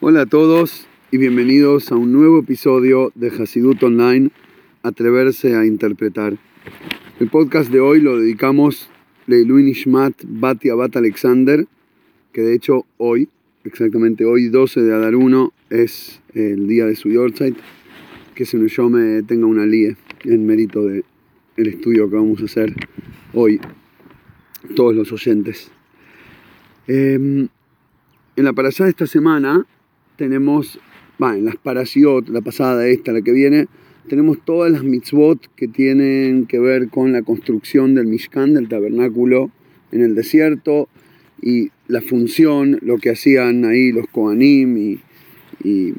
Hola a todos y bienvenidos a un nuevo episodio de Hasidut Online, Atreverse a Interpretar. El podcast de hoy lo dedicamos Leilui Nishmat Bati Abat Alexander, que de hecho hoy, exactamente hoy 12 de Adar 1, es el día de su Yortzeit, que se nos llame tenga una lie en mérito del el estudio que vamos a hacer hoy, todos los oyentes. Em, en la parasha de esta semana tenemos, va, en las parashiot, la pasada, esta, la que viene, tenemos todas las mitzvot que tienen que ver con la construcción del Mishkan, del tabernáculo en el desierto, y la función, lo que hacían ahí los Kohanim y, y,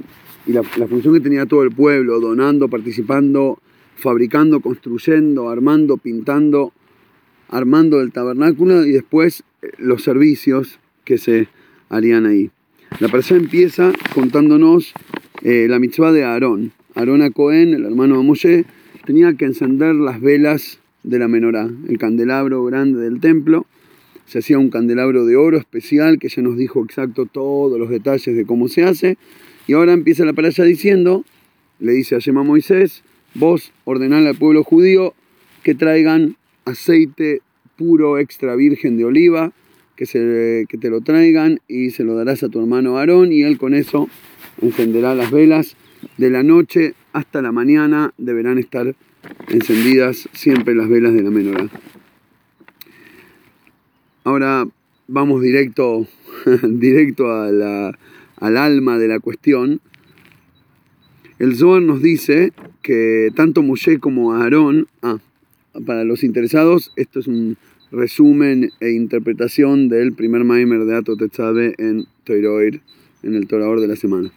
la, la, función que tenía todo el pueblo, donando, participando, fabricando, construyendo, armando, pintando, armando el tabernáculo y después eh, los servicios que se harían ahí. La persona empieza contándonos eh, la mitzvah de Aarón. Aarón a Cohen, el hermano de Moshe, tenía que encender las velas de la menorá, el candelabro grande del templo. Se hacía un candelabro de oro especial que ya nos dijo exacto todos los detalles de cómo se hace. Y ahora empieza la palabra diciendo, le dice a Shema Moisés, vos ordenale al pueblo judío que traigan aceite puro extra virgen de oliva que, se, te lo traigan y se lo darás a tu hermano Aarón y él con eso encenderá las velas. De la noche hasta la mañana deberán estar encendidas siempre las velas de la menorá. Ahora vamos directo, directo al alma de la cuestión. El Zohar nos dice que tanto Moshe como Aarón, ah, para los interesados, esto es un resumen e interpretación del primer Maimer de Ato Tetzabe en Toiroir, en el Torador de la semana.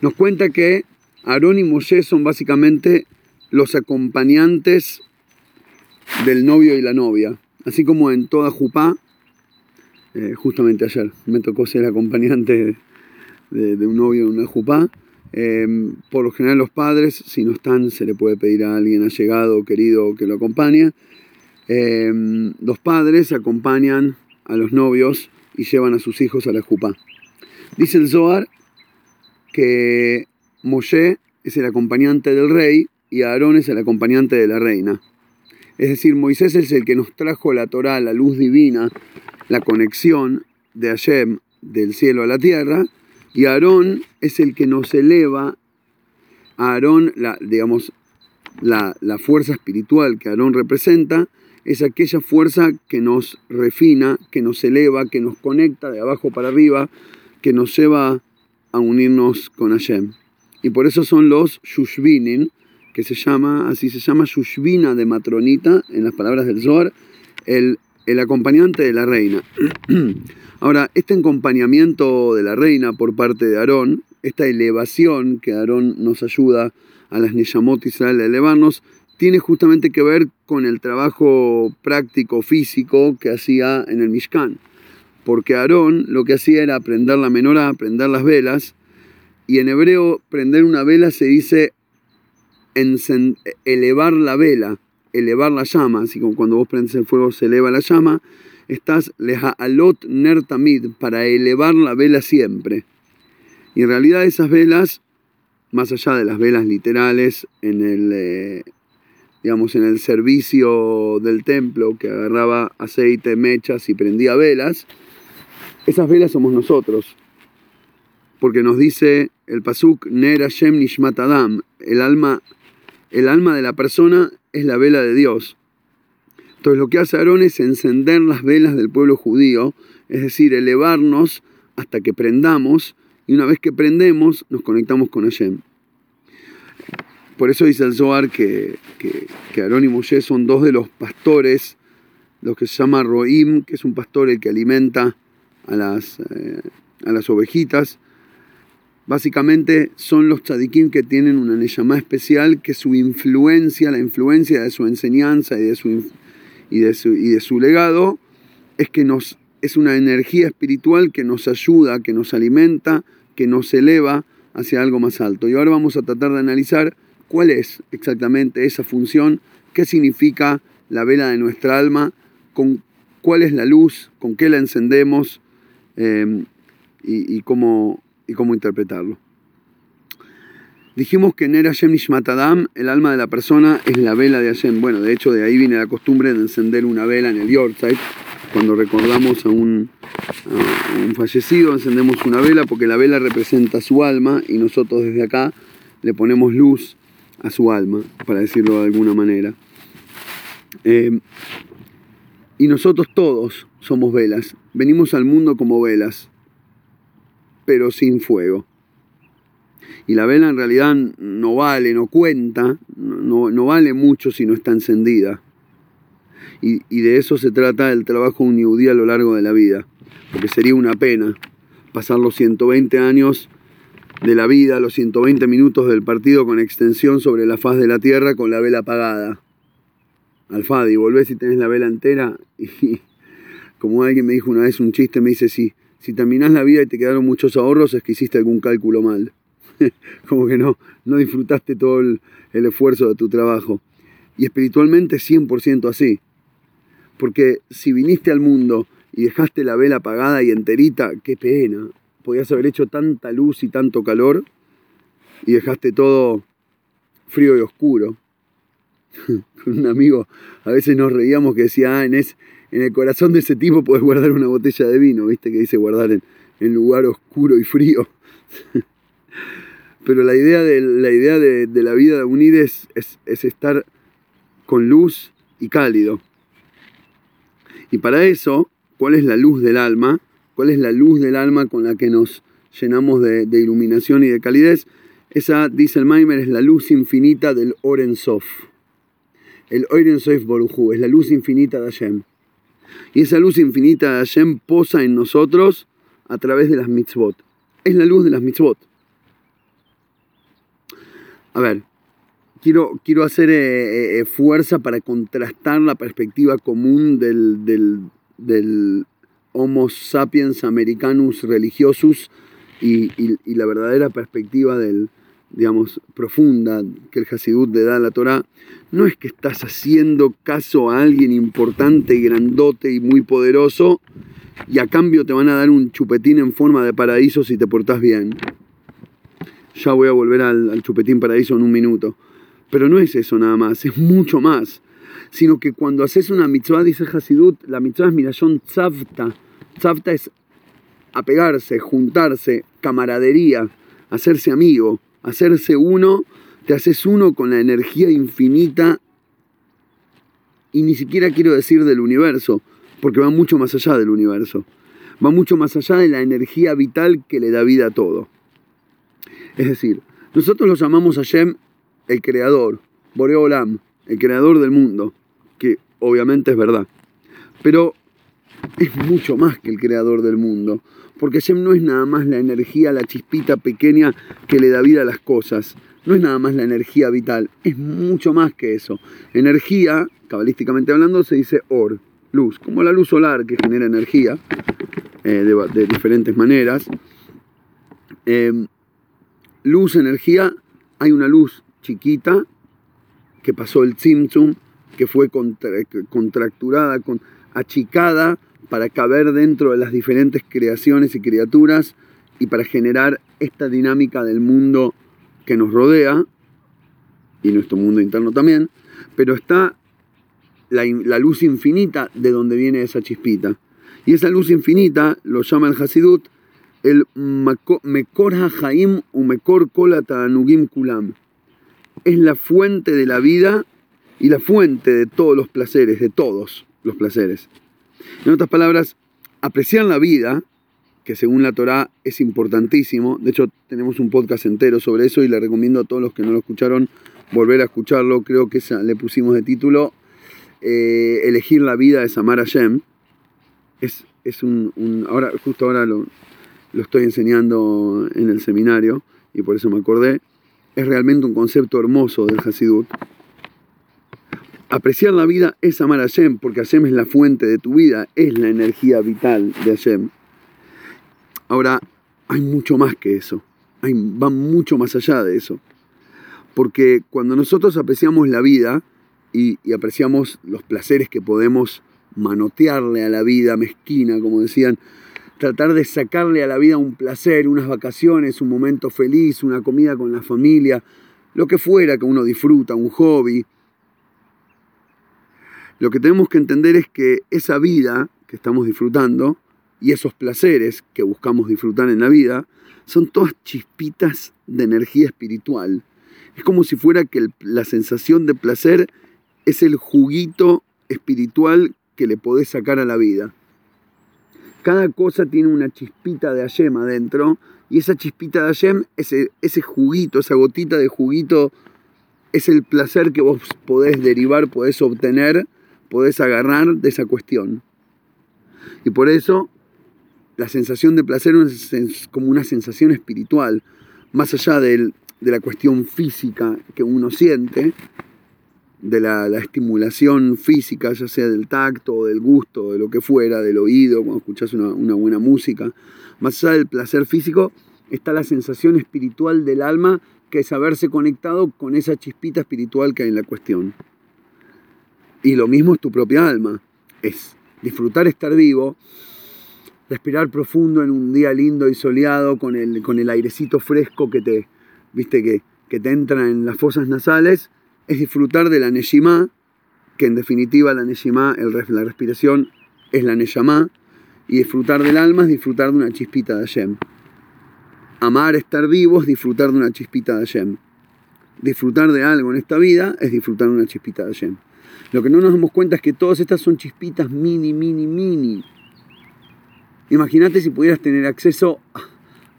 Nos cuenta que Aarón y Moshe son básicamente los acompañantes del novio y la novia. Así como en toda Jupá, eh, justamente ayer me tocó ser acompañante de, de un novio en una Jupá. Eh, por lo general los padres, si no están, se le puede pedir a alguien allegado o querido que lo acompañe. Eh, los padres acompañan a los novios y llevan a sus hijos a la jupa. Dice el Zohar que Moshe es el acompañante del rey y Aarón es el acompañante de la reina. Es decir, Moisés es el que nos trajo la Torah, la luz divina, la conexión de Hashem del cielo a la tierra, y Aarón es el que nos eleva. Aarón, la, digamos, la fuerza espiritual que Aarón representa, es aquella fuerza que nos refina, que nos eleva, que nos conecta de abajo para arriba, que nos lleva a unirnos con Hashem. Y por eso son los Shushvinin, que se llama, así se llama Shushvina de Matronita, en las palabras del Zohar, el, el acompañante de la reina. Ahora, este acompañamiento de la reina por parte de Aarón, esta elevación que Aarón nos ayuda a las Niyamot Israel a elevarnos, tiene justamente que ver con el trabajo práctico, físico que hacía en el Mishkan. Porque Aarón lo que hacía era prender la menorá, prender las velas, y en hebreo prender una vela se dice elevar la vela, elevar la llama, así como cuando vos prendes el fuego se eleva la llama, estás leja alot ner tamid, para elevar la vela siempre. Y en realidad esas velas, más allá de las velas literales en el, eh, digamos, en el servicio del templo que agarraba aceite, mechas y prendía velas, esas velas somos nosotros. Porque nos dice el pasuk Ner Hashem Nishmat Adam, el alma, el alma de la persona es la vela de Dios. Entonces lo que hace Aarón es encender las velas del pueblo judío, es decir, elevarnos hasta que prendamos, y una vez que prendemos nos conectamos con Hashem. Por eso dice el Zohar que, que, que y Moshe son dos de los pastores, los que se llama Roim, que es un pastor el que alimenta a las, eh, a las ovejitas. Básicamente son los tzadikim que tienen una neyamá especial, que su influencia, la influencia de su enseñanza y de su, y de su, y de su legado, es que nos, es una energía espiritual que nos ayuda, que nos alimenta, que nos eleva hacia algo más alto. Y ahora vamos a tratar de analizar cuál es exactamente esa función, qué significa la vela de nuestra alma, con cuál es la luz, con qué la encendemos eh, y, y, cómo, y cómo interpretarlo. Dijimos que Nera Hashem Nishmat el alma de la persona, es la vela de Hashem. Bueno, de hecho, de ahí viene la costumbre de encender una vela en el Yorkshire. Cuando recordamos a un, a un fallecido, encendemos una vela porque la vela representa su alma y nosotros desde acá le ponemos luz a su alma, para decirlo de alguna manera. Eh, y nosotros todos somos velas. Venimos al mundo como velas, pero sin fuego y la vela en realidad no vale, no cuenta, no, vale mucho si no está encendida. Y, de eso se trata el trabajo un a lo largo de la vida, porque sería una pena pasar los 120 años de la vida, los 120 minutos del partido con extensión sobre la faz de la tierra con la vela apagada. Alfadi, volvés y tenés la vela entera y como alguien me dijo una vez un chiste, me dice, si, si terminás la vida y te quedaron muchos ahorros es que hiciste algún cálculo mal. como que no, no disfrutaste todo el, esfuerzo de tu trabajo. Y espiritualmente 100% así. Porque si viniste al mundo y dejaste la vela apagada y enterita, qué pena. Podías haber hecho tanta luz y tanto calor y dejaste todo frío y oscuro. Con un amigo a veces nos reíamos que decía, ah, en, en el corazón de ese tipo puedes guardar una botella de vino, ¿viste? Que dice guardar en, en lugar oscuro y frío. Pero la idea de la, idea de, la vida de Unides es, es estar con luz y cálido. Y para eso, ¿cuál es la luz del alma? ¿Cuál es la luz del alma con la que nos llenamos de, iluminación y de calidez? Esa, dice el Maimer, es la luz infinita del Oren Sof. El Oren Sof Borujú, es la luz infinita de Hashem. Y esa luz infinita de Hashem posa en nosotros a través de las mitzvot. Es la luz de las mitzvot. A ver, quiero, quiero hacer eh, eh, fuerza para contrastar la perspectiva común del, del, Homo sapiens americanus religiosus y, la verdadera perspectiva del, digamos, profunda que el Hasidut le da a la Torah, no es que estás haciendo caso a alguien importante y grandote y muy poderoso y a cambio te van a dar un chupetín en forma de paraíso si te portás bien ya voy a volver al, chupetín paraíso en un minuto. Pero no es eso nada más, es mucho más. Sino que cuando haces una mitzvah, dice Hasidut, la mitzvah es mirayón tzavta. Tzavta es apegarse, juntarse, camaradería, hacerse amigo, hacerse uno. Te haces uno con la energía infinita y ni siquiera quiero decir del universo, porque va mucho más allá del universo. Va mucho más allá de la energía vital que le da vida a todo. Es decir, nosotros lo llamamos a Shem el creador, Boreolam, el creador del mundo, que obviamente es verdad. Pero es mucho más que el creador del mundo, porque Shem no es nada más la energía, la chispita pequeña que le da vida a las cosas. No es nada más la energía vital, es mucho más que eso. Energía, cabalísticamente hablando, se dice or, luz, como la luz solar que genera energía eh, de, diferentes maneras. Eh, luz, energía, hay una luz chiquita que pasó el Tzimtzum, que fue contracturada, achicada para caber dentro de las diferentes creaciones y criaturas y para generar esta dinámica del mundo que nos rodea y nuestro mundo interno también, pero está la, luz infinita de donde viene esa chispita. Y esa luz infinita lo llama el Hasidut el Mekor HaJaim u Mekor Nugim Kulam. Es la fuente de la vida y la fuente de todos los placeres, de todos los placeres. En otras palabras, apreciar la vida, que según la Torá es importantísimo. De hecho, tenemos un podcast entero sobre eso y le recomiendo a todos los que no lo escucharon volver a escucharlo. Creo que le pusimos de título eh, Elegir la vida es amar a Shem. Es, es un, ahora, justo ahora lo, lo estoy enseñando en el seminario y por eso me acordé, es realmente un concepto hermoso del Hasidut. Apreciar la vida es amar a Hashem, porque Hashem es la fuente de tu vida, es la energía vital de Hashem. Ahora, hay mucho más que eso, hay, va mucho más allá de eso. Porque cuando nosotros apreciamos la vida y, y apreciamos los placeres que podemos manotearle a la vida mezquina, como decían tratar de sacarle a la vida un placer, unas vacaciones, un momento feliz, una comida con la familia, lo que fuera que uno disfruta, un hobby. Lo que tenemos que entender es que esa vida que estamos disfrutando y esos placeres que buscamos disfrutar en la vida son todas chispitas de energía espiritual. Es como si fuera que la sensación de placer es el juguito espiritual que le podés sacar a la vida. Cada cosa tiene una chispita de Hashem adentro y esa chispita de Hashem, ese, ese juguito, esa gotita de juguito, es el placer que vos podés derivar, podés obtener, podés agarrar de esa cuestión. Y por eso la sensación de placer es como una sensación espiritual, más allá de la cuestión física que uno siente, de la, estimulación física, ya sea del tacto, del gusto, de lo que fuera, del oído, cuando escuchas una, una buena música. Más allá del placer físico, está la sensación espiritual del alma, que es haberse conectado con esa chispita espiritual que hay en la cuestión. Y lo mismo es tu propia alma, es disfrutar estar vivo, respirar profundo en un día lindo y soleado, con el, con el airecito fresco que te, viste, que, que te entra en las fosas nasales, es disfrutar de la Neshima, que en definitiva la Neshima, el, la respiración, es la Neshama, y disfrutar del alma es disfrutar de una chispita de Hashem. Amar, estar vivo es disfrutar de una chispita de Hashem. Disfrutar de algo en esta vida es disfrutar de una chispita de Hashem. Lo que no nos damos cuenta es que todas estas son chispitas mini, mini, mini. Imagínate si pudieras tener acceso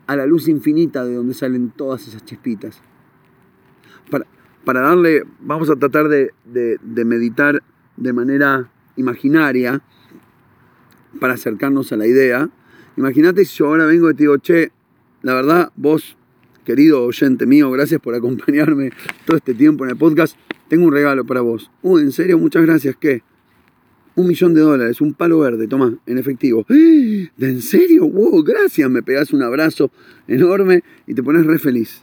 a la luz infinita de donde salen todas esas chispitas. Para, para darle, vamos a tratar de, meditar de manera imaginaria para acercarnos a la idea. Imagínate si yo ahora vengo y te digo, che, la verdad, vos, querido oyente mío, gracias por acompañarme todo este tiempo en el podcast. Tengo un regalo para vos. Uh, en serio, muchas gracias. ¿Qué? Un millón de dólares, un palo verde, toma, en efectivo. ¿De en serio? Wow, gracias. Me pegas un abrazo enorme y te pones re feliz.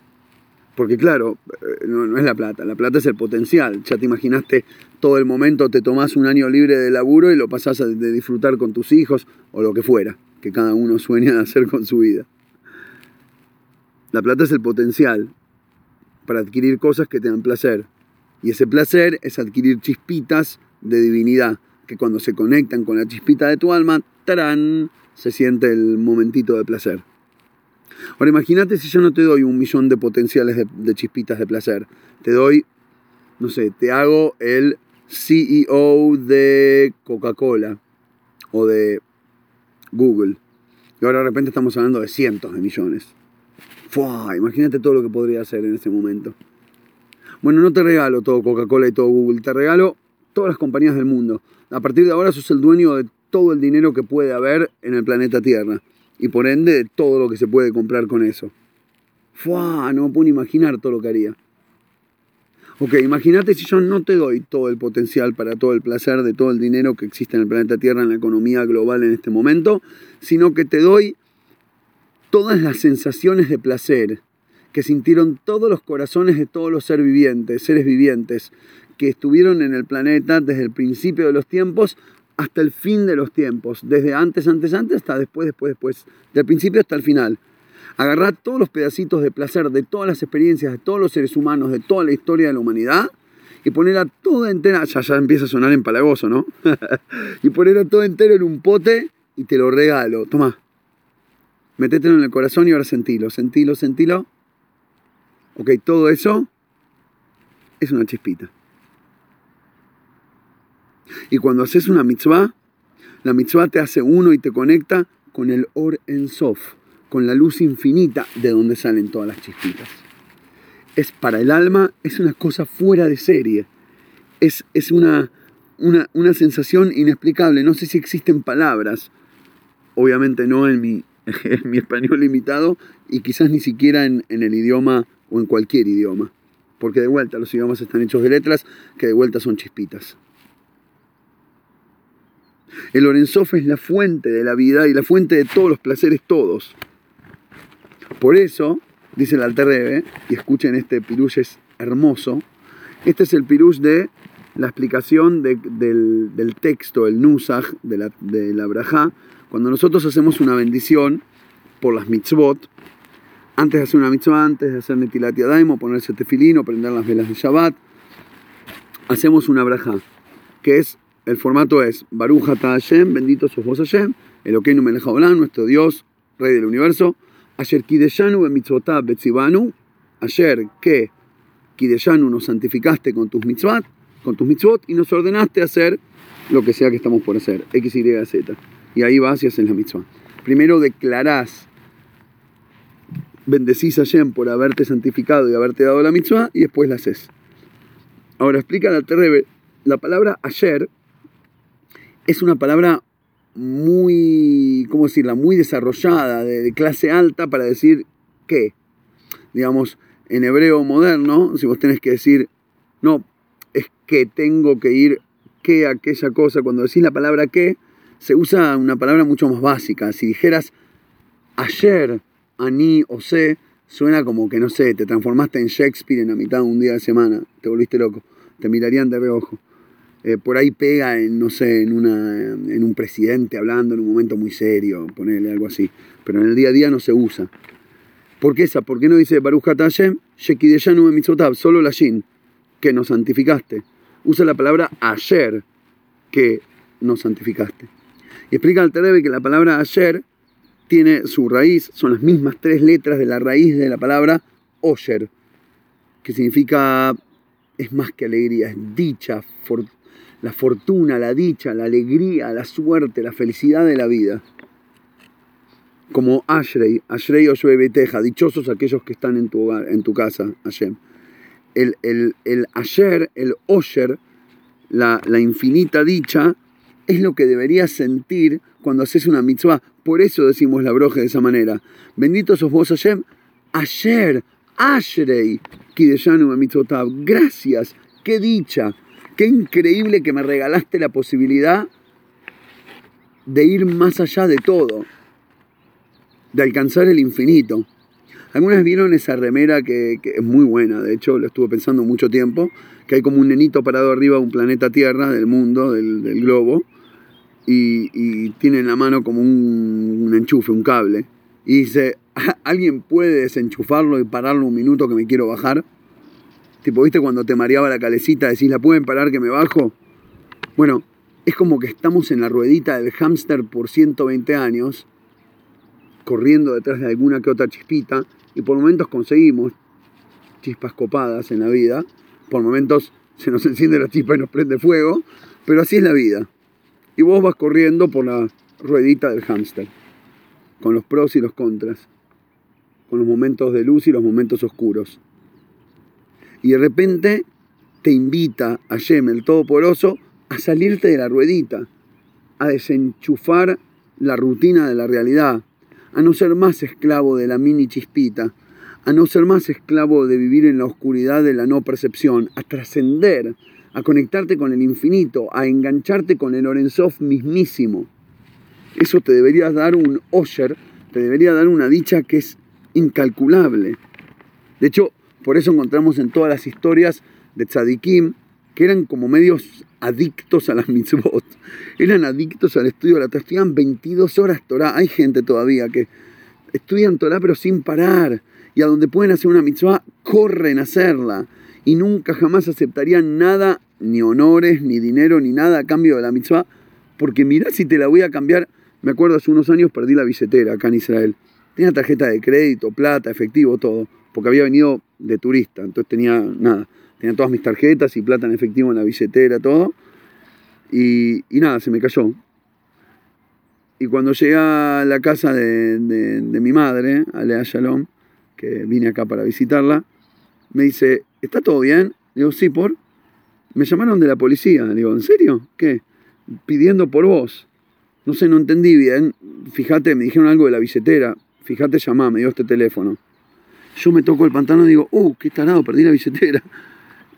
Porque claro, eh, no, es la plata, la plata es el potencial. Ya te imaginaste todo el momento, te tomás un año libre de laburo y lo pasás a de disfrutar con tus hijos o lo que fuera, que cada uno sueña de hacer con su vida. La plata es el potencial para adquirir cosas que te dan placer. Y ese placer es adquirir chispitas de divinidad, que cuando se conectan con la chispita de tu alma, ¡tarán! se siente el momentito de placer. Ahora imagínate si yo no te doy un millón de potenciales de, chispitas de placer. Te doy, no sé, te hago el CEO de Coca-Cola o de Google. Y ahora de repente estamos hablando de cientos de millones. ¡Fua! Imagínate todo lo que podría hacer en ese momento. Bueno, no te regalo todo Coca-Cola y todo Google, te regalo todas las compañías del mundo. A partir de ahora sos el dueño de todo el dinero que puede haber en el planeta Tierra y por ende todo lo que se puede comprar con eso. ¡Fua! No me puedo imaginar todo lo que haría. Ok, imagínate si yo no te doy todo el potencial para todo el placer de todo el dinero que existe en el planeta Tierra, en la economía global en este momento, sino que te doy todas las sensaciones de placer que sintieron todos los corazones de todos los seres vivientes, seres vivientes que estuvieron en el planeta desde el principio de los tiempos hasta el fin de los tiempos, desde antes, antes, antes, hasta después, después, después, del principio hasta el final. Agarrar todos los pedacitos de placer de todas las experiencias de todos los seres humanos, de toda la historia de la humanidad, y ponerla toda entera, ya, ya empieza a sonar empalagoso, ¿no? y ponerla todo entero en un pote y te lo regalo. Toma, metételo en el corazón y ahora sentilo, sentilo, sentilo. Ok, todo eso es una chispita. Y cuando haces una mitzvah, la mitzvah te hace uno y te conecta con el Or en Sof, con la luz infinita de donde salen todas las chispitas. Es para el alma, es una cosa fuera de serie. Es, es una, una, sensación inexplicable. No sé si existen palabras, obviamente no en mi, en mi español limitado y quizás ni siquiera en el idioma o en cualquier idioma. Porque de vuelta los idiomas están hechos de letras que de vuelta son chispitas. El Lorenzof es la fuente de la vida y la fuente de todos los placeres todos. Por eso, dice el Alter y escuchen este pirush es hermoso, este es el pirush de la explicación del, texto, el Nusach de la, de la Brajá, Cuando nosotros hacemos una bendición por las mitzvot, antes de hacer una mitzvah, antes de hacer netilat ponerse tefilín o prender las velas de Shabbat, hacemos una braja, que es, el formato es Baruch Hashem, bendito sos vos Hashem, Elokeinu melech haolam, nuestro Dios, Rey del Universo, Ayer kideshanu bemitzvotab betzivanu, ayer que kideshanu nos santificaste con tus mitzvot, con tus mitzvot y nos ordenaste hacer lo que sea que estamos por hacer, X, Y, Z. Y ahí vas y haces la mitzvah. Primero declarás, bendecís a Hashem por haberte santificado y haberte dado la mitzvah y después la haces. Ahora explica la Terrebe, la palabra ayer es una palabra muy, ¿cómo decirla? Muy desarrollada, de, clase alta para decir qué. Digamos, en hebreo moderno, si vos tenés que decir, no, es que tengo que ir que aquella cosa, cuando decís la palabra que, se usa una palabra mucho más básica. Si dijeras ayer, aní o sé, suena como que, no sé, te transformaste en Shakespeare en la mitad de un día de semana, te volviste loco, te mirarían de reojo. Eh, por ahí pega en, no sé, en, una, en un presidente hablando en un momento muy serio, ponerle algo así. Pero en el día a día no se usa. ¿Por qué esa? ¿Por qué no dice Baruch Hashem, Shekideshanu Mitzotab, solo la Shin, que nos santificaste? Usa la palabra ayer, que nos santificaste. Y explica al Terebe que la palabra ayer tiene su raíz, son las mismas tres letras de la raíz de la palabra Osher, que significa, es más que alegría, es dicha, la fortuna, la dicha, la alegría, la suerte, la felicidad de la vida. Como Ashrei, Ashrei Beteja, dichosos aquellos que están en tu hogar, en tu casa, Hashem. El, el, el el Osher, la, la infinita dicha, es lo que deberías sentir cuando haces una mitzvah. Por eso decimos la broje de esa manera. Bendito sos vos, Hashem. Ayer, Ashrei, Kideshanu mitzvotav. Gracias, qué dicha. Qué increíble que me regalaste la posibilidad de ir más allá de todo, de alcanzar el infinito. Algunas vieron esa remera que, es muy buena, de hecho lo estuve pensando mucho tiempo, que hay como un nenito parado arriba de un planeta Tierra, del mundo, del, globo, y, tiene en la mano como un, enchufe, un cable, y dice, ¿alguien puede desenchufarlo y pararlo un minuto que me quiero bajar? Tipo, ¿viste cuando te mareaba la calecita? Decís, ¿la pueden parar que me bajo? Bueno, es como que estamos en la ruedita del hámster por 120 años, corriendo detrás de alguna que otra chispita, y por momentos conseguimos chispas copadas en la vida, por momentos se nos enciende la chispa y nos prende fuego, pero así es la vida. Y vos vas corriendo por la ruedita del hámster, con los pros y los contras, con los momentos de luz y los momentos oscuros. Y de repente te invita a Yem, el Todopoderoso, a salirte de la ruedita, a desenchufar la rutina de la realidad, a no ser más esclavo de la mini chispita, a no ser más esclavo de vivir en la oscuridad de la no percepción, a trascender, a conectarte con el infinito, a engancharte con el Orenzov mismísimo. Eso te debería dar un osher, te debería dar una dicha que es incalculable. De hecho, por eso encontramos en todas las historias de tzadikim que eran como medios adictos a las mitzvot. Eran adictos al estudio de la Torah. Estudian 22 horas Torah. Hay gente todavía que estudian Torah pero sin parar. Y a donde pueden hacer una mitzvah, corren a hacerla. Y nunca jamás aceptarían nada, ni honores, ni dinero, ni nada a cambio de la mitzvah. Porque mirá si te la voy a cambiar. Me acuerdo hace unos años perdí la billetera acá en Israel. Tenía tarjeta de crédito, plata, efectivo, todo porque había venido de turista, entonces tenía nada, tenía todas mis tarjetas y plata en efectivo en la billetera, todo, y, nada, se me cayó. Y cuando llegué a la casa de, mi madre, Alea Shalom, que vine acá para visitarla, me dice, ¿está todo bien? Digo, sí, por. Me llamaron de la policía. Le digo, ¿en serio? ¿Qué? Pidiendo por vos. No sé, no entendí bien. Fíjate, me dijeron algo de la billetera. Fíjate, llamá, me dio este teléfono yo me toco el pantano y digo, uh, qué tarado, perdí la billetera.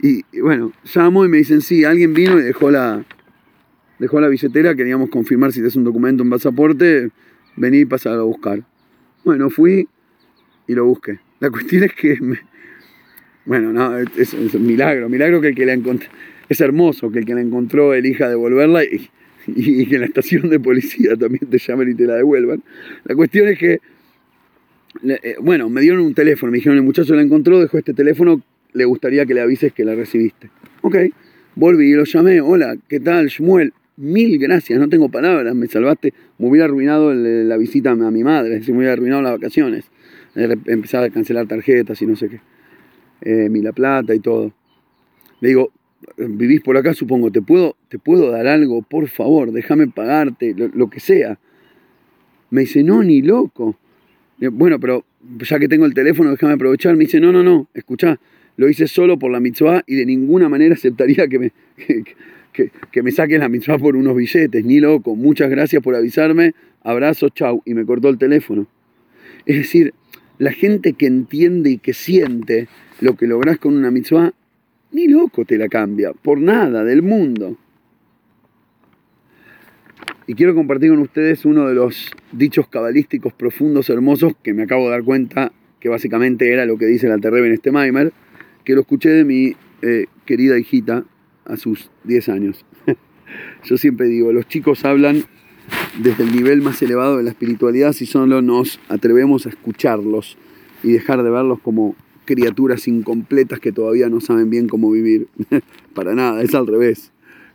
Y, bueno, llamo y me dicen, sí, alguien vino y dejó la, dejó la billetera, queríamos confirmar si es un documento, un pasaporte, vení y pasar a buscar. Bueno, fui y lo busqué. La cuestión es que, bueno, no, es, un milagro, milagro que el que la encontró, es hermoso que el que la encontró elija devolverla y que en la estación de policía también te llamen y te la devuelvan. La cuestión es que, eh, bueno, me dieron un teléfono, me dijeron, el muchacho la encontró, dejó este teléfono, le gustaría que le avises que la recibiste. Ok, volví y lo llamé, hola, ¿qué tal, Shmuel? Mil gracias, no tengo palabras, me salvaste, me hubiera arruinado la visita a mi madre, se me hubiera arruinado las vacaciones. Empezaba a cancelar tarjetas y no sé qué. Eh, mi la plata y todo. Le digo, vivís por acá, supongo, ¿te puedo, te puedo dar algo? Por favor, déjame pagarte, lo, que sea. Me dice, no, ni loco. Bueno, pero ya que tengo el teléfono, déjame aprovechar. Me dice, no, no, no, escuchá, lo hice solo por la mitzvah y de ninguna manera aceptaría que me, que, me saques la mitzvah por unos billetes, ni loco. Muchas gracias por avisarme, abrazo, chau. Y me cortó el teléfono. Es decir, la gente que entiende y que siente lo que lográs con una mitzvah ni loco te la cambia, por nada del mundo. Y quiero compartir con ustedes uno de los dichos cabalísticos profundos, hermosos, que me acabo de dar cuenta que básicamente era lo que dice la Terrebe en este Maimer, que lo escuché de mi eh, querida hijita a sus 10 años. Yo siempre digo, los chicos hablan desde el nivel más elevado de la espiritualidad si solo nos atrevemos a escucharlos y dejar de verlos como criaturas incompletas que todavía no saben bien cómo vivir. Para nada, es al revés.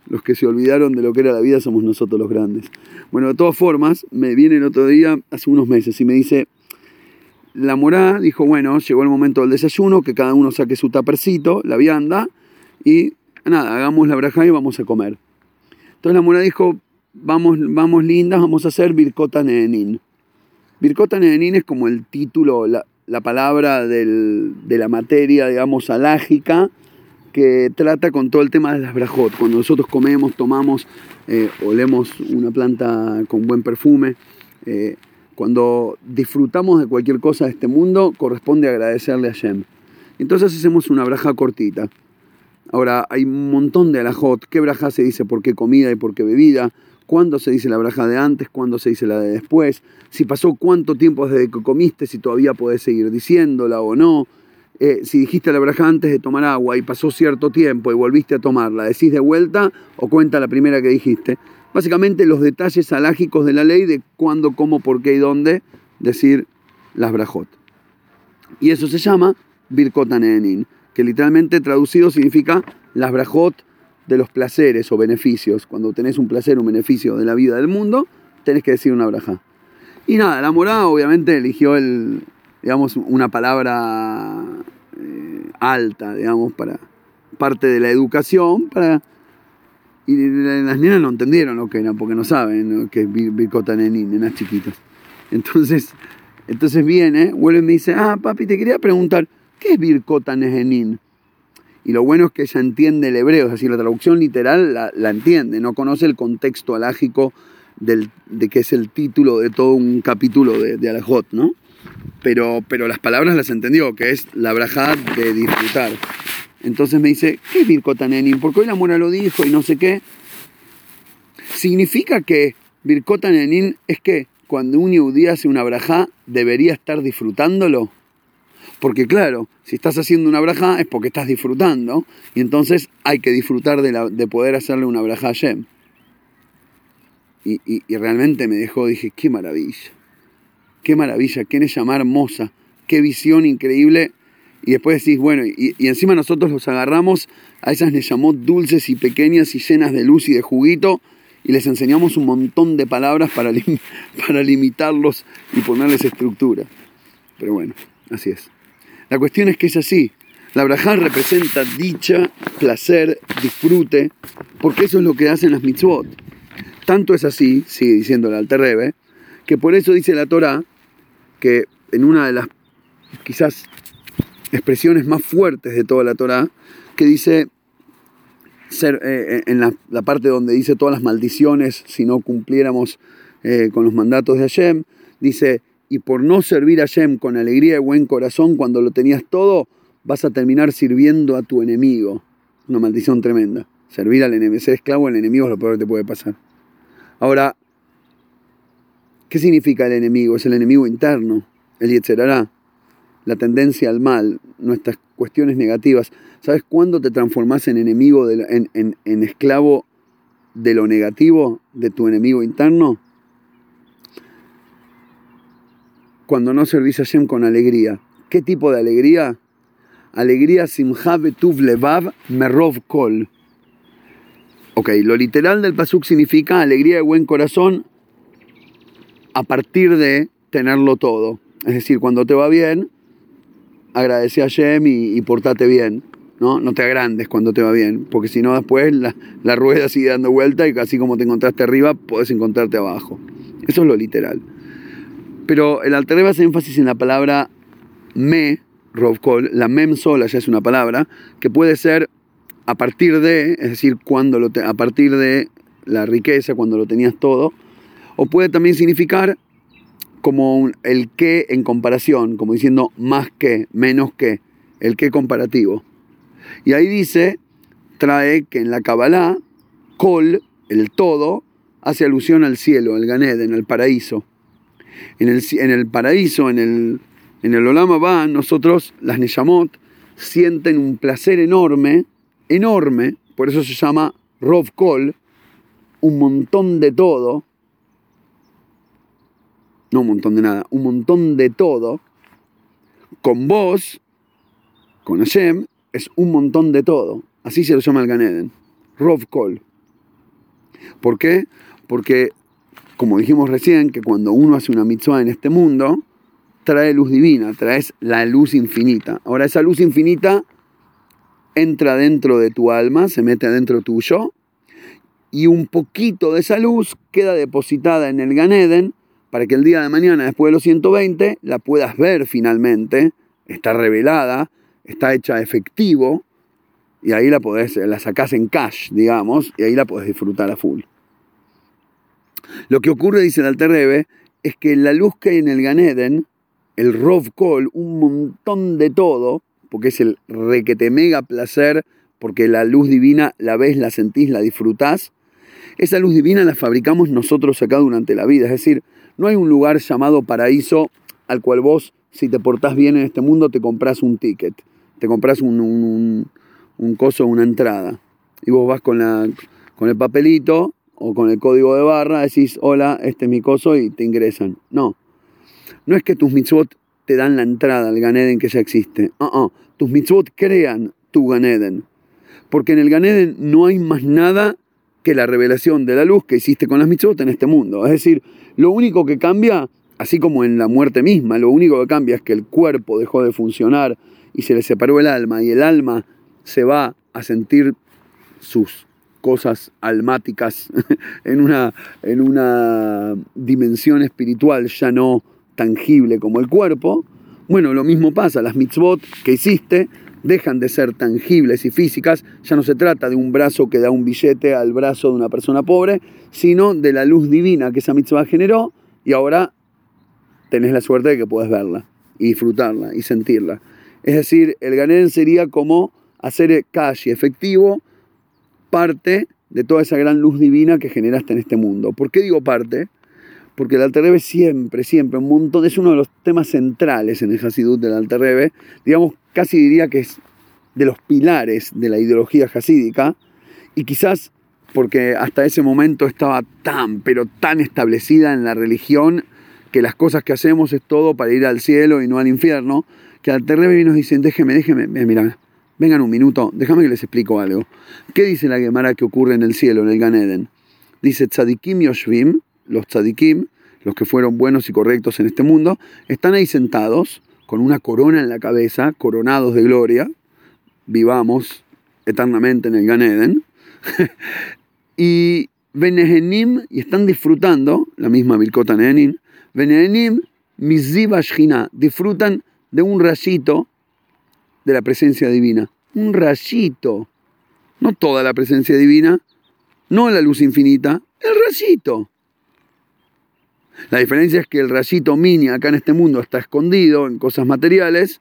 Los que se olvidaron de lo que era la vida somos nosotros los grandes. Bueno, de todas formas, me viene el otro día, hace unos meses, y me dice, la morá dijo, bueno, llegó el momento del desayuno, que cada uno saque su tapercito, la vianda, y nada, hagamos la braja y vamos a comer. Entonces la morá dijo, vamos, vamos lindas, vamos a hacer Birkota Nenin. Birkota Nenin es como el título, la, la palabra de la materia, digamos, alágica, que trata con todo el tema de las brajot. Cuando nosotros comemos, tomamos, eh, olemos una planta con buen perfume, eh, cuando disfrutamos de cualquier cosa de este mundo, corresponde agradecerle a Shem. Entonces hacemos una braja cortita. Ahora, hay un montón de alajot. ¿Qué braja se dice por qué comida y por qué bebida? Cuándo se dice la braja de antes, cuándo se dice la de después, si pasó cuánto tiempo desde que comiste, si todavía podés seguir diciéndola o no, eh, si dijiste la braja antes de tomar agua y pasó cierto tiempo y volviste a tomarla, decís de vuelta o cuenta la primera que dijiste. Básicamente los detalles alágicos de la ley de cuándo, cómo, por qué y dónde decir las brajot. Y eso se llama Birkot que literalmente traducido significa las brajot de los placeres o beneficios. Cuando tenés un placer, un beneficio de la vida del mundo, tenés que decir una braja. Y nada, la morada obviamente eligió el, digamos, una palabra eh, alta, digamos, para parte de la educación, para... Y las nenas no entendieron lo que era, porque no saben ¿no? que es Birkota Nenin, nenas chiquitas. Entonces, entonces viene, vuelve y me dice, ah, papi, te quería preguntar, ¿qué es Birkota Nenin? Y lo bueno es que ella entiende el hebreo, es decir, la traducción literal la, entiende, no conoce el contexto alágico del, de que es el título de todo un capítulo de, de Alajot, ¿no? Pero, pero las palabras las entendió, que es la brajá de disfrutar. Entonces me dice, ¿qué es Birkotanenin? Porque hoy la mora lo dijo y no sé qué. Significa que Birkotanenin es que cuando un yudí hace una brajá, debería estar disfrutándolo. Porque claro, si estás haciendo una braja es porque estás disfrutando y entonces hay que disfrutar de, poder hacerle una braja a Shem. Y, realmente me dejó, dije, qué maravilla, qué maravilla, qué llama hermosa, qué visión increíble. Y después decís, bueno, y, encima nosotros los agarramos a esas llamó dulces y pequeñas y llenas de luz y de juguito y les enseñamos un montón de palabras para, para limitarlos y ponerles estructura. Pero bueno, así es. La cuestión es que es así. La brajá representa dicha, placer, disfrute, porque eso es lo que hacen las mitzvot. Tanto es así, sigue diciendo el Alter que por eso dice la Torah que en una de las quizás expresiones más fuertes de toda la Torah, que dice ser, eh, eh, en la, parte donde dice todas las maldiciones si no cumpliéramos eh, con los mandatos de Hashem, dice y por no servir a Shem con alegría y buen corazón cuando lo tenías todo, vas a terminar sirviendo a tu enemigo. Una maldición tremenda. Servir al enemigo, ser esclavo al enemigo es lo peor que te puede pasar. Ahora, ¿qué significa el enemigo? Es el enemigo interno, el Yetzerará, la tendencia al mal, nuestras cuestiones negativas. ¿Sabes cuándo te transformas en enemigo, en, en esclavo de lo negativo de tu enemigo interno? Cuando no servís a Hashem con alegría. ¿Qué tipo de alegría? Alegría simcha betuv levav merov kol. Ok, lo literal del pasuk significa alegría de buen corazón a partir de tenerlo todo. Es decir, cuando te va bien, agradece a Hashem y, y portate bien. ¿no? No te agrandes cuando te va bien, porque si no después la, la, rueda sigue dando vuelta y así como te encontraste arriba, puedes encontrarte abajo. Eso es lo literal. Pero el Alter hace énfasis en la palabra me, Rovkol, la mem sola ya es una palabra, que puede ser a partir de, es decir, cuando lo a partir de la riqueza, cuando lo tenías todo, o puede también significar como el que en comparación, como diciendo más que, menos que, el que comparativo. Y ahí dice, trae que en la Kabbalah, Kol, el todo, hace alusión al cielo, al Ganeden, al paraíso. En el, en el paraíso, en el, en el Olam va nosotros, las Neyamot, sienten un placer enorme, enorme, por eso se llama Rov Kol, un montón de todo, no un montón de nada, un montón de todo, con vos, con Hashem, es un montón de todo. Así se lo llama el Ganeden. Rov Kol. ¿Por qué? Porque, como dijimos recién, que cuando uno hace una mitzvah en este mundo, trae luz divina, traes la luz infinita. Ahora esa luz infinita entra dentro de tu alma, se mete adentro tuyo, y un poquito de esa luz queda depositada en el Ganeden para que el día de mañana, después de los 120, la puedas ver finalmente, está revelada, está hecha efectivo y ahí la podés, la sacás en cash, digamos, y ahí la podés disfrutar a full. Lo que ocurre, dice el Alter es que la luz que hay en el Ganeden, el Rov Kol, un montón de todo, porque es el requete mega placer, porque la luz divina la ves, la sentís, la disfrutás. Esa luz divina la fabricamos nosotros acá durante la vida, es decir, no hay un lugar llamado paraíso al cual vos, si te portás bien en este mundo, te compras un ticket te compras un, un, un, coso, una entrada, y vos vas con, la, con el papelito o con el código de barra, decís, hola, este es mi coso, y te ingresan. No, no es que tus mitzvot te dan la entrada al Ganeden que ya existe. Uh. Tus mitzvot crean tu Ganeden. Porque en el Ganeden no hay más nada que la revelación de la luz que hiciste con las mitzvot en este mundo. Es decir, lo único que cambia, así como en la muerte misma, lo único que cambia es que el cuerpo dejó de funcionar y se le separó el alma y el alma se va a sentir sus cosas almáticas en una, en una dimensión espiritual ya no tangible como el cuerpo, bueno, lo mismo pasa, las mitzvot que hiciste dejan de ser tangibles y físicas, ya no se trata de un brazo que da un billete al brazo de una persona pobre, sino de la luz divina que esa mitzvah generó y ahora tenés la suerte de que puedes verla y disfrutarla y sentirla. Es decir, el Ganeden sería como hacer cash efectivo parte de toda esa gran luz divina que generaste en este mundo. ¿Por qué digo parte? Porque el Alter siempre, siempre, un montón, es uno de los temas centrales en el Hasidut del Alter digamos, casi diría que es de los pilares de la ideología hasídica, y quizás porque hasta ese momento estaba tan, pero tan establecida en la religión que las cosas que hacemos es todo para ir al cielo y no al infierno, que al Terrebe nos dicen, déjeme, déjeme, mira, vengan un minuto, déjame que les explico algo. ¿Qué dice la Gemara que ocurre en el cielo, en el Ganeden? Dice tzadikim yoshvim, los tzadikim, los que fueron buenos y correctos en este mundo, están ahí sentados con una corona en la cabeza, coronados de gloria, vivamos eternamente en el Ganeden, y Benehenim, y están disfrutando, la misma Bilkota Nenin, Benehenim, Miziba disfrutan de un rayito de la presencia divina. Un rayito. No toda la presencia divina, no la luz infinita, el rayito. La diferencia es que el rayito mini acá en este mundo está escondido en cosas materiales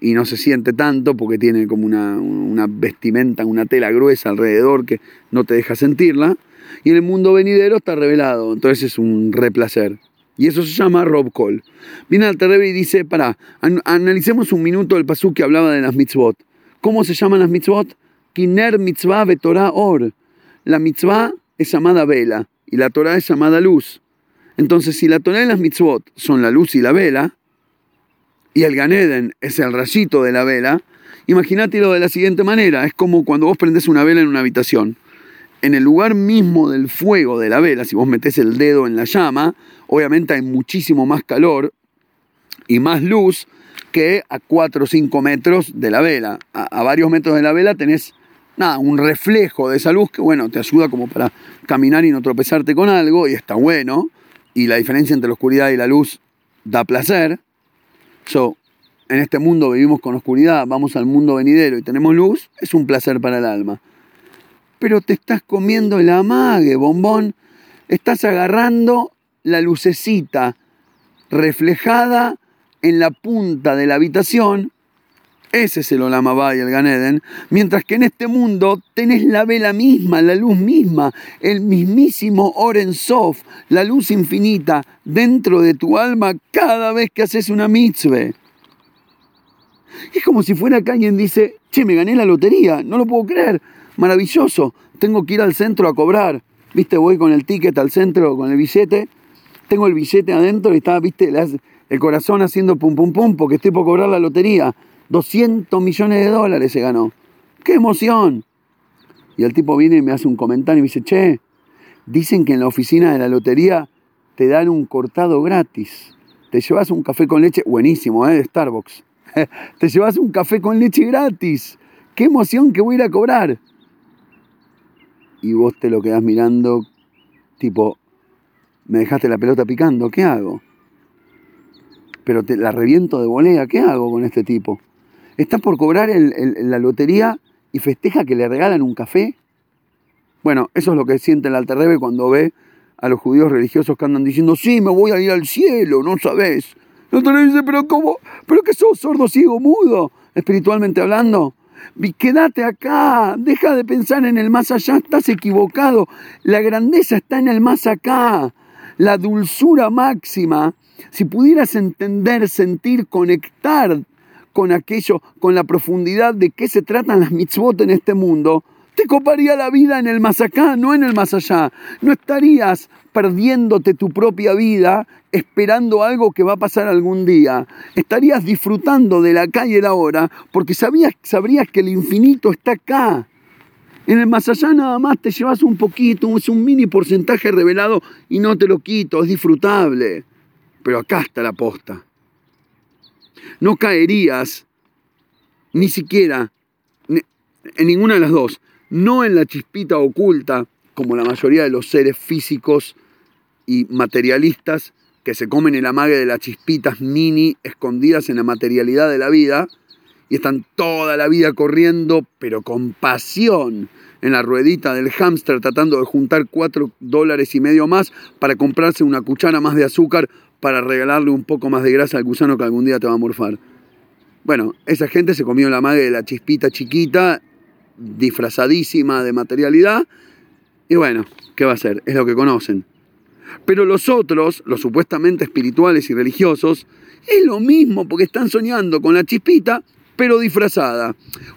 y no se siente tanto porque tiene como una, vestimenta, una tela gruesa alrededor que no te deja sentirla. Y en el mundo venidero está revelado, entonces es un replacer. Y eso se llama Rob Call. Viene al Terebe y dice, para, analicemos un minuto el pasú que hablaba de las mitzvot. ¿Cómo se llaman las mitzvot? Kiner mitzvah betorah or. La mitzvah es llamada vela y la Torah es llamada luz. Entonces, si la Torah y las mitzvot son la luz y la vela, y el Ganeden es el rayito de la vela, imagínatelo de la siguiente manera. Es como cuando vos prendés una vela en una habitación. En el lugar mismo del fuego de la vela, si vos metés el dedo en la llama, obviamente hay muchísimo más calor y más luz que a 4 o 5 metros de la vela. A, varios metros de la vela tenés nada, un reflejo de esa luz que, bueno, te ayuda como para caminar y no tropezarte con algo, y está bueno. Y la diferencia entre la oscuridad y la luz da placer. So, en este mundo vivimos con oscuridad, vamos al mundo venidero y tenemos luz, es un placer para el alma. Pero te estás comiendo el amague, bombón. Estás agarrando la lucecita reflejada en la punta de la habitación. Ese es el Olamabá y el Ganeden. Mientras que en este mundo tenés la vela misma, la luz misma, el mismísimo Oren Sof, la luz infinita dentro de tu alma cada vez que haces una mitzvah. Es como si fuera acá alguien dice, che, me gané la lotería, no lo puedo creer, maravilloso, tengo que ir al centro a cobrar. Viste, voy con el ticket al centro, con el billete, tengo el billete adentro y está, viste, el corazón haciendo pum pum pum porque estoy por cobrar la lotería. 200 millones de dólares se ganó. ¡Qué emoción! Y el tipo viene y me hace un comentario y me dice, che, dicen que en la oficina de la lotería te dan un cortado gratis. Te llevas un café con leche, buenísimo, ¿eh? De Starbucks. te llevas un café con leche gratis. ¡Qué emoción que voy a ir a cobrar! Y vos te lo quedás mirando, tipo, me dejaste la pelota picando, ¿qué hago? Pero te la reviento de volea, ¿qué hago con este tipo? Está por cobrar la lotería y festeja que le regalan un café. Bueno, eso es lo que siente el Alterrebe cuando ve a los judíos religiosos que andan diciendo, sí, me voy a ir al cielo, no sabes. El Alterrebe dice, pero ¿cómo? ¿Pero que sos sordo, ciego, mudo? Espiritualmente hablando. Quédate acá, deja de pensar en el más allá, estás equivocado. La grandeza está en el más acá la dulzura máxima, si pudieras entender, sentir, conectar con aquello, con la profundidad de qué se tratan las mitzvot en este mundo, te coparía la vida en el más acá, no en el más allá. No estarías perdiéndote tu propia vida esperando algo que va a pasar algún día. Estarías disfrutando de la acá y el ahora porque sabías, sabrías que el infinito está acá. En el más allá nada más te llevas un poquito, es un mini porcentaje revelado y no te lo quito, es disfrutable. Pero acá está la posta. No caerías ni siquiera en ninguna de las dos, no en la chispita oculta, como la mayoría de los seres físicos y materialistas que se comen el amague de las chispitas mini escondidas en la materialidad de la vida, y están toda la vida corriendo, pero con pasión, en la ruedita del hámster tratando de juntar cuatro dólares y medio más para comprarse una cuchara más de azúcar para regalarle un poco más de grasa al gusano que algún día te va a morfar. Bueno, esa gente se comió la madre de la chispita chiquita, disfrazadísima de materialidad, y bueno, ¿qué va a ser? Es lo que conocen. Pero los otros, los supuestamente espirituales y religiosos, es lo mismo porque están soñando con la chispita, pero disfrazada.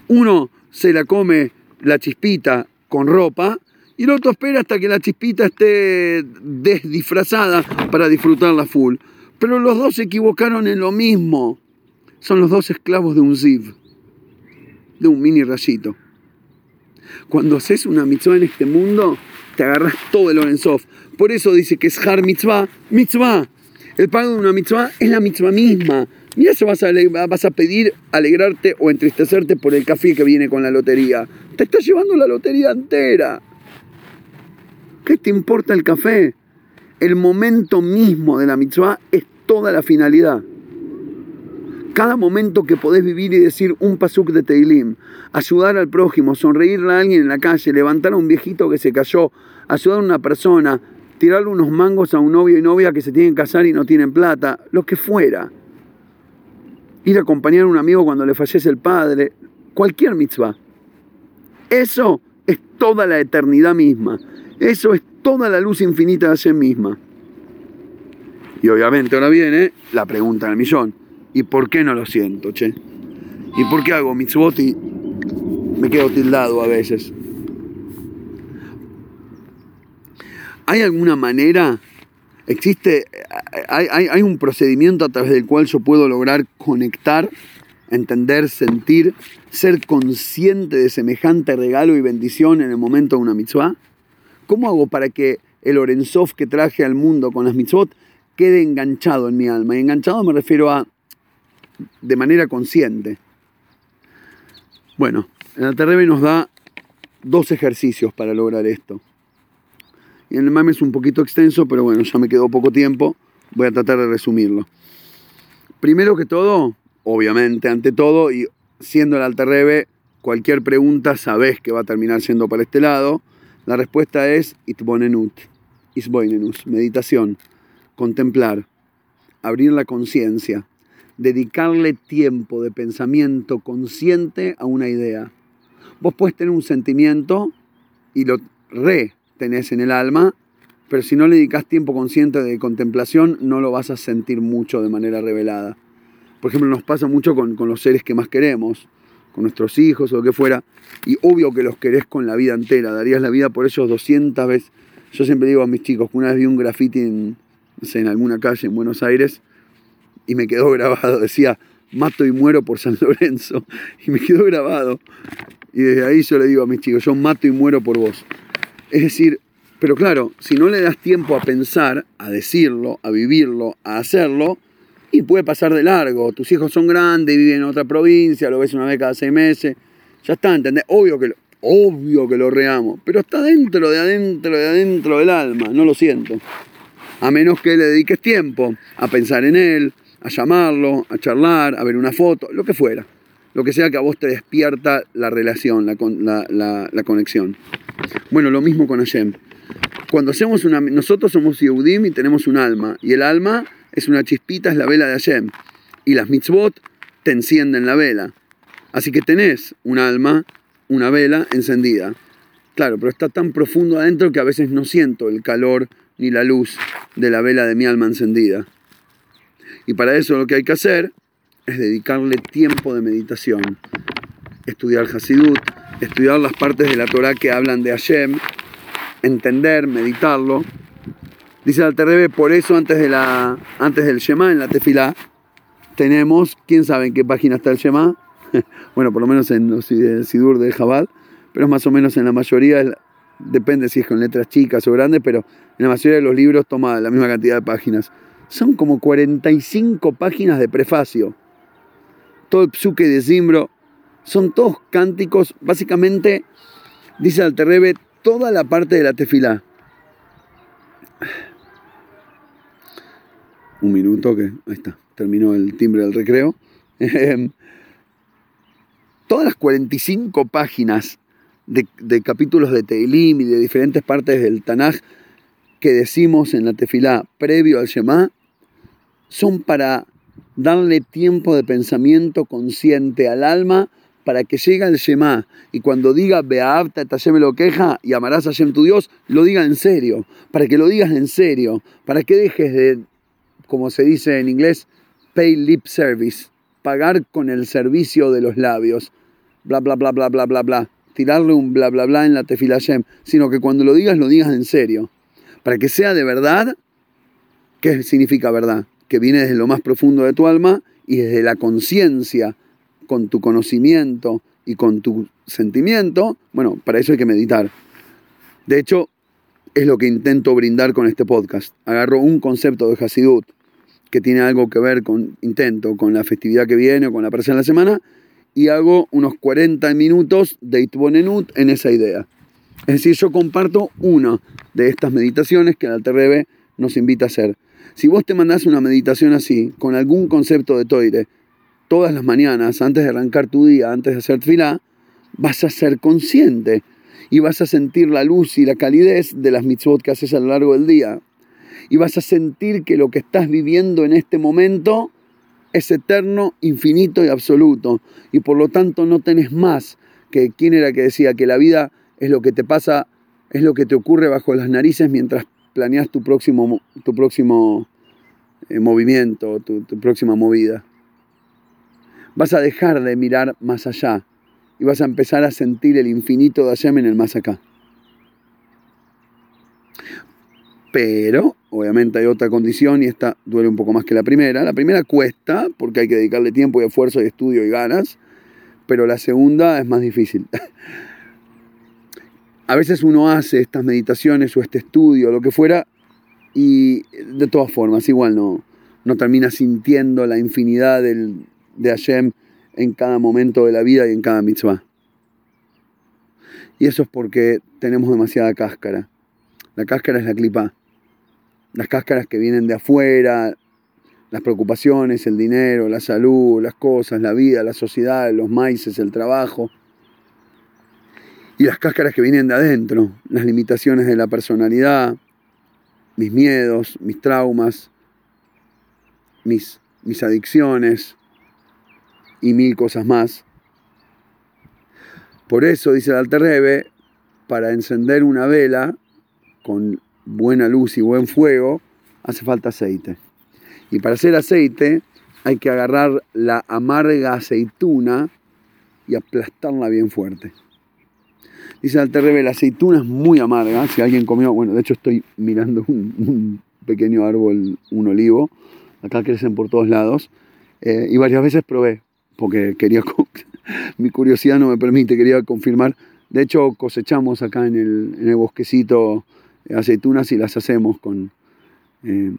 Uno se la come la chispita con ropa y el otro espera hasta que la chispita esté desdisfrazada para disfrutarla full. Pero los dos se equivocaron en lo mismo. Son los dos esclavos de un ziv, de un mini rayito. Cuando haces una mitzvah en este mundo, te agarras todo el Orensov. Por eso dice que es har mitzvah, mitzvah. El pago de una mitzvah es la mitzvah misma. Mira si vas a, vas a pedir alegrarte o entristecerte por el café que viene con la lotería. Te estás llevando la lotería entera. ¿Qué te importa el café? El momento mismo de la mitzvah es toda la finalidad. Cada momento que podés vivir y decir un pasuk de Teilim, ayudar al prójimo, sonreírle a alguien en la calle, levantar a un viejito que se cayó, ayudar a una persona, tirarle unos mangos a un novio y novia que se tienen que casar y no tienen plata, lo que fuera ir a acompañar a un amigo cuando le fallece el padre, cualquier mitzvah. Eso es toda la eternidad misma. Eso es toda la luz infinita de sí misma. Y obviamente ahora viene la pregunta del millón. ¿Y por qué no lo siento, che? ¿Y por qué hago mitzvot y me quedo tildado a veces? ¿Hay alguna manera? ¿Existe, hay, un procedimiento a través del cual yo puedo lograr conectar, entender, sentir, ser consciente de semejante regalo y bendición en el momento de una mitzvah? ¿Cómo hago para que el Orenzov que traje al mundo con las mitzvot quede enganchado en mi alma? Y enganchado me refiero a de manera consciente. Bueno, el Alterrebe nos da dos ejercicios para lograr esto. Y el mame es un poquito extenso, pero bueno, ya me quedó poco tiempo. Voy a tratar de resumirlo. Primero que todo, obviamente, ante todo, y siendo el Alterrebe, cualquier pregunta sabes que va a terminar siendo para este lado. La respuesta es Itbonenut, Isboinenus, meditación, contemplar, abrir la conciencia, dedicarle tiempo de pensamiento consciente a una idea. Vos puedes tener un sentimiento y lo re tenés en el alma, pero si no le dedicas tiempo consciente de contemplación, no lo vas a sentir mucho de manera revelada. Por ejemplo, nos pasa mucho con, con los seres que más queremos, con nuestros hijos o lo que fuera, y obvio que los querés con la vida entera, darías la vida por ellos 200 veces. Yo siempre digo a mis chicos que una vez vi un graffiti en, en alguna calle en Buenos Aires, y me quedó grabado, decía, mato y muero por San Lorenzo, y me quedó grabado. Y desde ahí yo le digo a mis chicos, yo mato y muero por vos. Es decir, pero claro, si no le das tiempo a pensar, a decirlo, a vivirlo, a hacerlo, y puede pasar de largo. Tus hijos son grandes, viven en otra provincia, lo ves una vez cada seis meses. Ya está, ¿entendés? Obvio que lo, obvio que lo reamo, pero está dentro de adentro de adentro del alma, no lo siento. A menos que le dediques tiempo a pensar en él, a llamarlo, a charlar, a ver una foto, lo que fuera. Lo que sea que a vos te despierta la relación, la, conexión. Bueno, lo mismo con Hashem. Cuando hacemos una... Nosotros somos Yehudim y tenemos un alma. Y el alma es una chispita, es la vela de Hashem. Y las mitzvot te encienden la vela. Así que tenés un alma, una vela encendida. Claro, pero está tan profundo adentro que a veces no siento el calor ni la luz de la vela de mi alma encendida. Y para eso lo que hay que hacer es dedicarle tiempo de meditación, estudiar Hasidut, estudiar las partes de la Torah que hablan de Hashem, entender, meditarlo. Dice el Alterrebe, por eso antes, de la, antes del Shema, en la Tefilá, tenemos, quién sabe en qué página está el Shema, bueno, por lo menos en el Sidur de Jabal, pero más o menos en la mayoría, depende si es con letras chicas o grandes, pero en la mayoría de los libros toma la misma cantidad de páginas son como 45 páginas de prefacio. Todo el psuque de Zimbro, son todos cánticos, básicamente, dice Alterrebe, toda la parte de la tefilá. Un minuto que, ahí está, terminó el timbre del recreo. Todas las 45 páginas de, de, capítulos de Teilim y de diferentes partes del Tanaj que decimos en la tefilá previo al Shema son para darle tiempo de pensamiento consciente al alma para que llegue al Shema. Y cuando diga Beavta me lo queja y amarás a Hashem tu Dios, lo diga en serio, para que lo digas en serio, para que dejes de, como se dice en inglés, pay lip service, pagar con el servicio de los labios, bla bla bla bla bla bla bla, tirarle un bla bla bla en la tefila Hashem, sino que cuando lo digas lo digas en serio, para que sea de verdad, ¿qué significa verdad? Que viene desde lo más profundo de tu alma y desde la conciencia, con tu conocimiento y con tu sentimiento, bueno, para eso hay que meditar. De hecho, es lo que intento brindar con este podcast. Agarro un concepto de Hasidut que tiene algo que ver con, intento, con la festividad que viene o con la presea de la semana, y hago unos 40 minutos de Itbonenut en esa idea. Es decir, yo comparto una de estas meditaciones que el Alterrebe nos invita a hacer. Si vos te mandás una meditación así, con algún concepto de toire, todas las mañanas, antes de arrancar tu día, antes de hacer fila, vas a ser consciente y vas a sentir la luz y la calidez de las mitzvot que haces a lo largo del día. Y vas a sentir que lo que estás viviendo en este momento es eterno, infinito y absoluto. Y por lo tanto no tenés más que, ¿quién era que decía? Que la vida es lo que te pasa, es lo que te ocurre bajo las narices mientras planeas tu próximo, tu próximo eh, movimiento, tu, tu próxima movida. Vas a dejar de mirar más allá y vas a empezar a sentir el infinito de allá en el más acá. Pero, obviamente hay otra condición y esta duele un poco más que la primera. La primera cuesta porque hay que dedicarle tiempo y esfuerzo y estudio y ganas, pero la segunda es más difícil. A veces uno hace estas meditaciones o este estudio, lo que fuera, y de todas formas, igual no, no termina sintiendo la infinidad del, de Hashem en cada momento de la vida y en cada mitzvah. Y eso es porque tenemos demasiada cáscara. La cáscara es la clipa. Las cáscaras que vienen de afuera, las preocupaciones, el dinero, la salud, las cosas, la vida, la sociedad, los maíces, el trabajo. Y las cáscaras que vienen de adentro, las limitaciones de la personalidad, mis miedos, mis traumas, mis, mis adicciones y mil cosas más. Por eso, dice el Alter para encender una vela con buena luz y buen fuego, hace falta aceite. Y para hacer aceite hay que agarrar la amarga aceituna y aplastarla bien fuerte. Dice el Alter la aceituna es muy amarga. Si alguien comió, bueno, de hecho estoy mirando un, pequeño árbol, un olivo. Acá crecen por todos lados. Eh, y varias veces probé, porque quería, mi curiosidad no me permite, quería confirmar. De hecho, cosechamos acá en el, bosquecito aceitunas y las hacemos con, eh,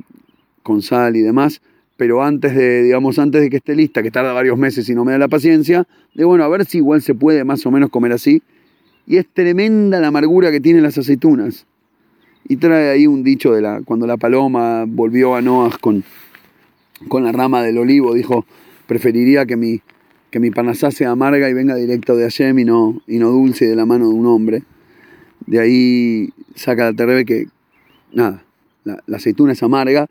con sal y demás. Pero antes de, digamos, antes de que esté lista, que tarda varios meses y no me da la paciencia, de bueno, a ver si igual se puede más o menos comer así. Y es tremenda la amargura que tienen las aceitunas. Y trae ahí un dicho de la, cuando la paloma volvió a Noah con, con la rama del olivo, dijo, preferiría que mi, que mi panasá sea amarga y venga directo de Hashem y no, y no dulce de la mano de un hombre. De ahí saca la terrebe que, nada, la, aceituna es amarga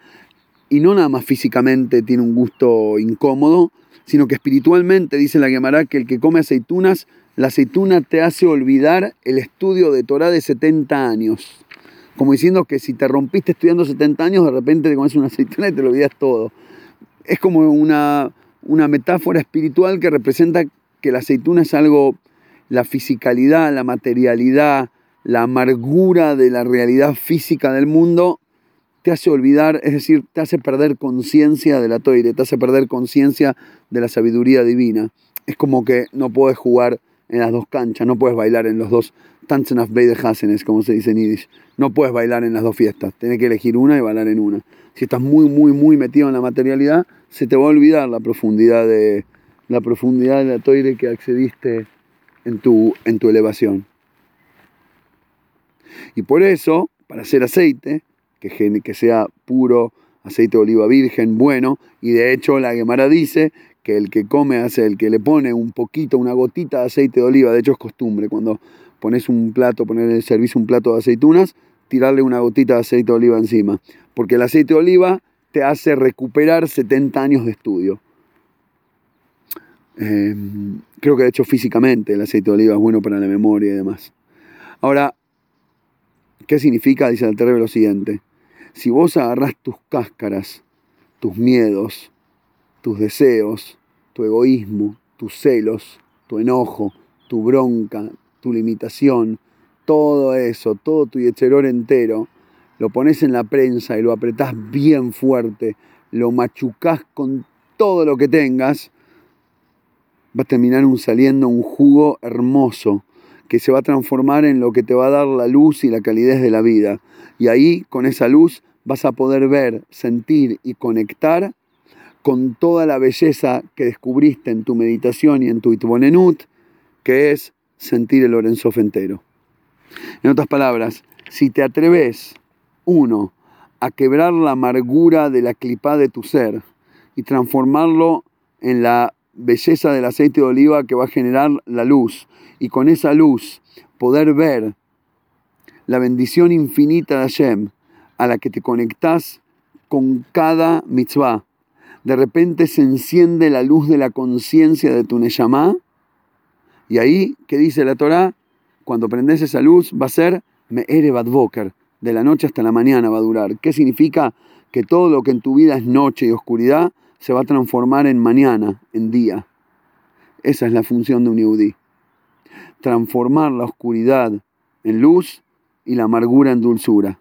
y no nada más físicamente tiene un gusto incómodo, sino que espiritualmente dice la Gemara que el que come aceitunas, la aceituna te hace olvidar el estudio de Torah de 70 años. Como diciendo que si te rompiste estudiando 70 años, de repente te comes una aceituna y te lo olvidas todo. Es como una, una metáfora espiritual que representa que la aceituna es algo, la fisicalidad, la materialidad, la amargura de la realidad física del mundo te hace olvidar, es decir, te hace perder conciencia de la toire, te hace perder conciencia de la sabiduría divina. Es como que no puedes jugar en las dos canchas, no puedes bailar en los dos Tanzen of Beide como se dice en Yiddish. No puedes bailar en las dos fiestas, tienes que elegir una y bailar en una. Si estás muy, muy, muy metido en la materialidad, se te va a olvidar la profundidad de la profundidad de la toire que accediste en tu, en tu elevación. Y por eso, para hacer aceite, que, que sea puro, aceite de oliva virgen, bueno, y de hecho la Gemara dice que el que come, hace el que le pone un poquito, una gotita de aceite de oliva, de hecho es costumbre, cuando pones un plato, poner en el servicio un plato de aceitunas, tirarle una gotita de aceite de oliva encima, porque el aceite de oliva te hace recuperar 70 años de estudio. Em, creo que de hecho físicamente el aceite de oliva es bueno para la memoria y demás. Ahora, ¿Qué significa? Dice el terreno lo siguiente. Si vos agarrás tus cáscaras, tus miedos, tus deseos, tu egoísmo, tus celos, tu enojo, tu bronca, tu limitación, todo eso, todo tu yecheror entero, lo pones en la prensa y lo apretás bien fuerte, lo machucás con todo lo que tengas, va a terminar un, saliendo un jugo hermoso que se va a transformar en lo que te va a dar la luz y la calidez de la vida. Y ahí, con esa luz, vas a poder ver, sentir y conectar con toda la belleza que descubriste en tu meditación y en tu itbonenut, que es sentir el Lorenzo entero. En otras palabras, si te atreves, uno, a quebrar la amargura de la clipa de tu ser y transformarlo en la belleza del aceite de oliva que va a generar la luz y con esa luz poder ver la bendición infinita de Hashem a la que te conectas con cada mitzvah. De repente se enciende la luz de la conciencia de tu Neshama y ahí, ¿qué dice la Torah? Cuando prendes esa luz va a ser Me'ere Badvoker, de la noche hasta la mañana va a durar. ¿Qué significa? Que todo lo que en tu vida es noche y oscuridad se va a transformar en mañana, en día. Esa es la función de un Yehudi. Transformar la oscuridad en luz y la amargura en dulzura.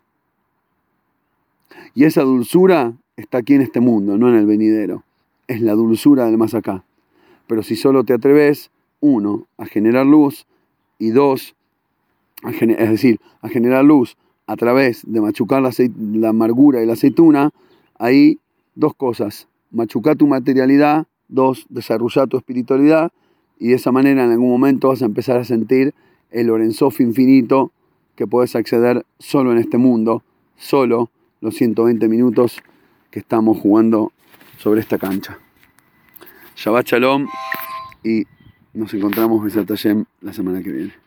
Y esa dulzura está aquí en este mundo, no en el venidero. Es la dulzura del más acá. Pero si solo te atreves, uno, a generar luz y dos, es decir, a generar luz a través de machucar la, amargura y la aceituna, ahí dos cosas. Machucar tu materialidad, dos, desarrollar tu espiritualidad y de esa manera en algún momento vas a empezar a sentir el Lorenzof infinito que puedes acceder solo en este mundo, solo los 120 minutos que estamos jugando sobre esta cancha. Shabbat Shalom y nos encontramos en la semana que viene.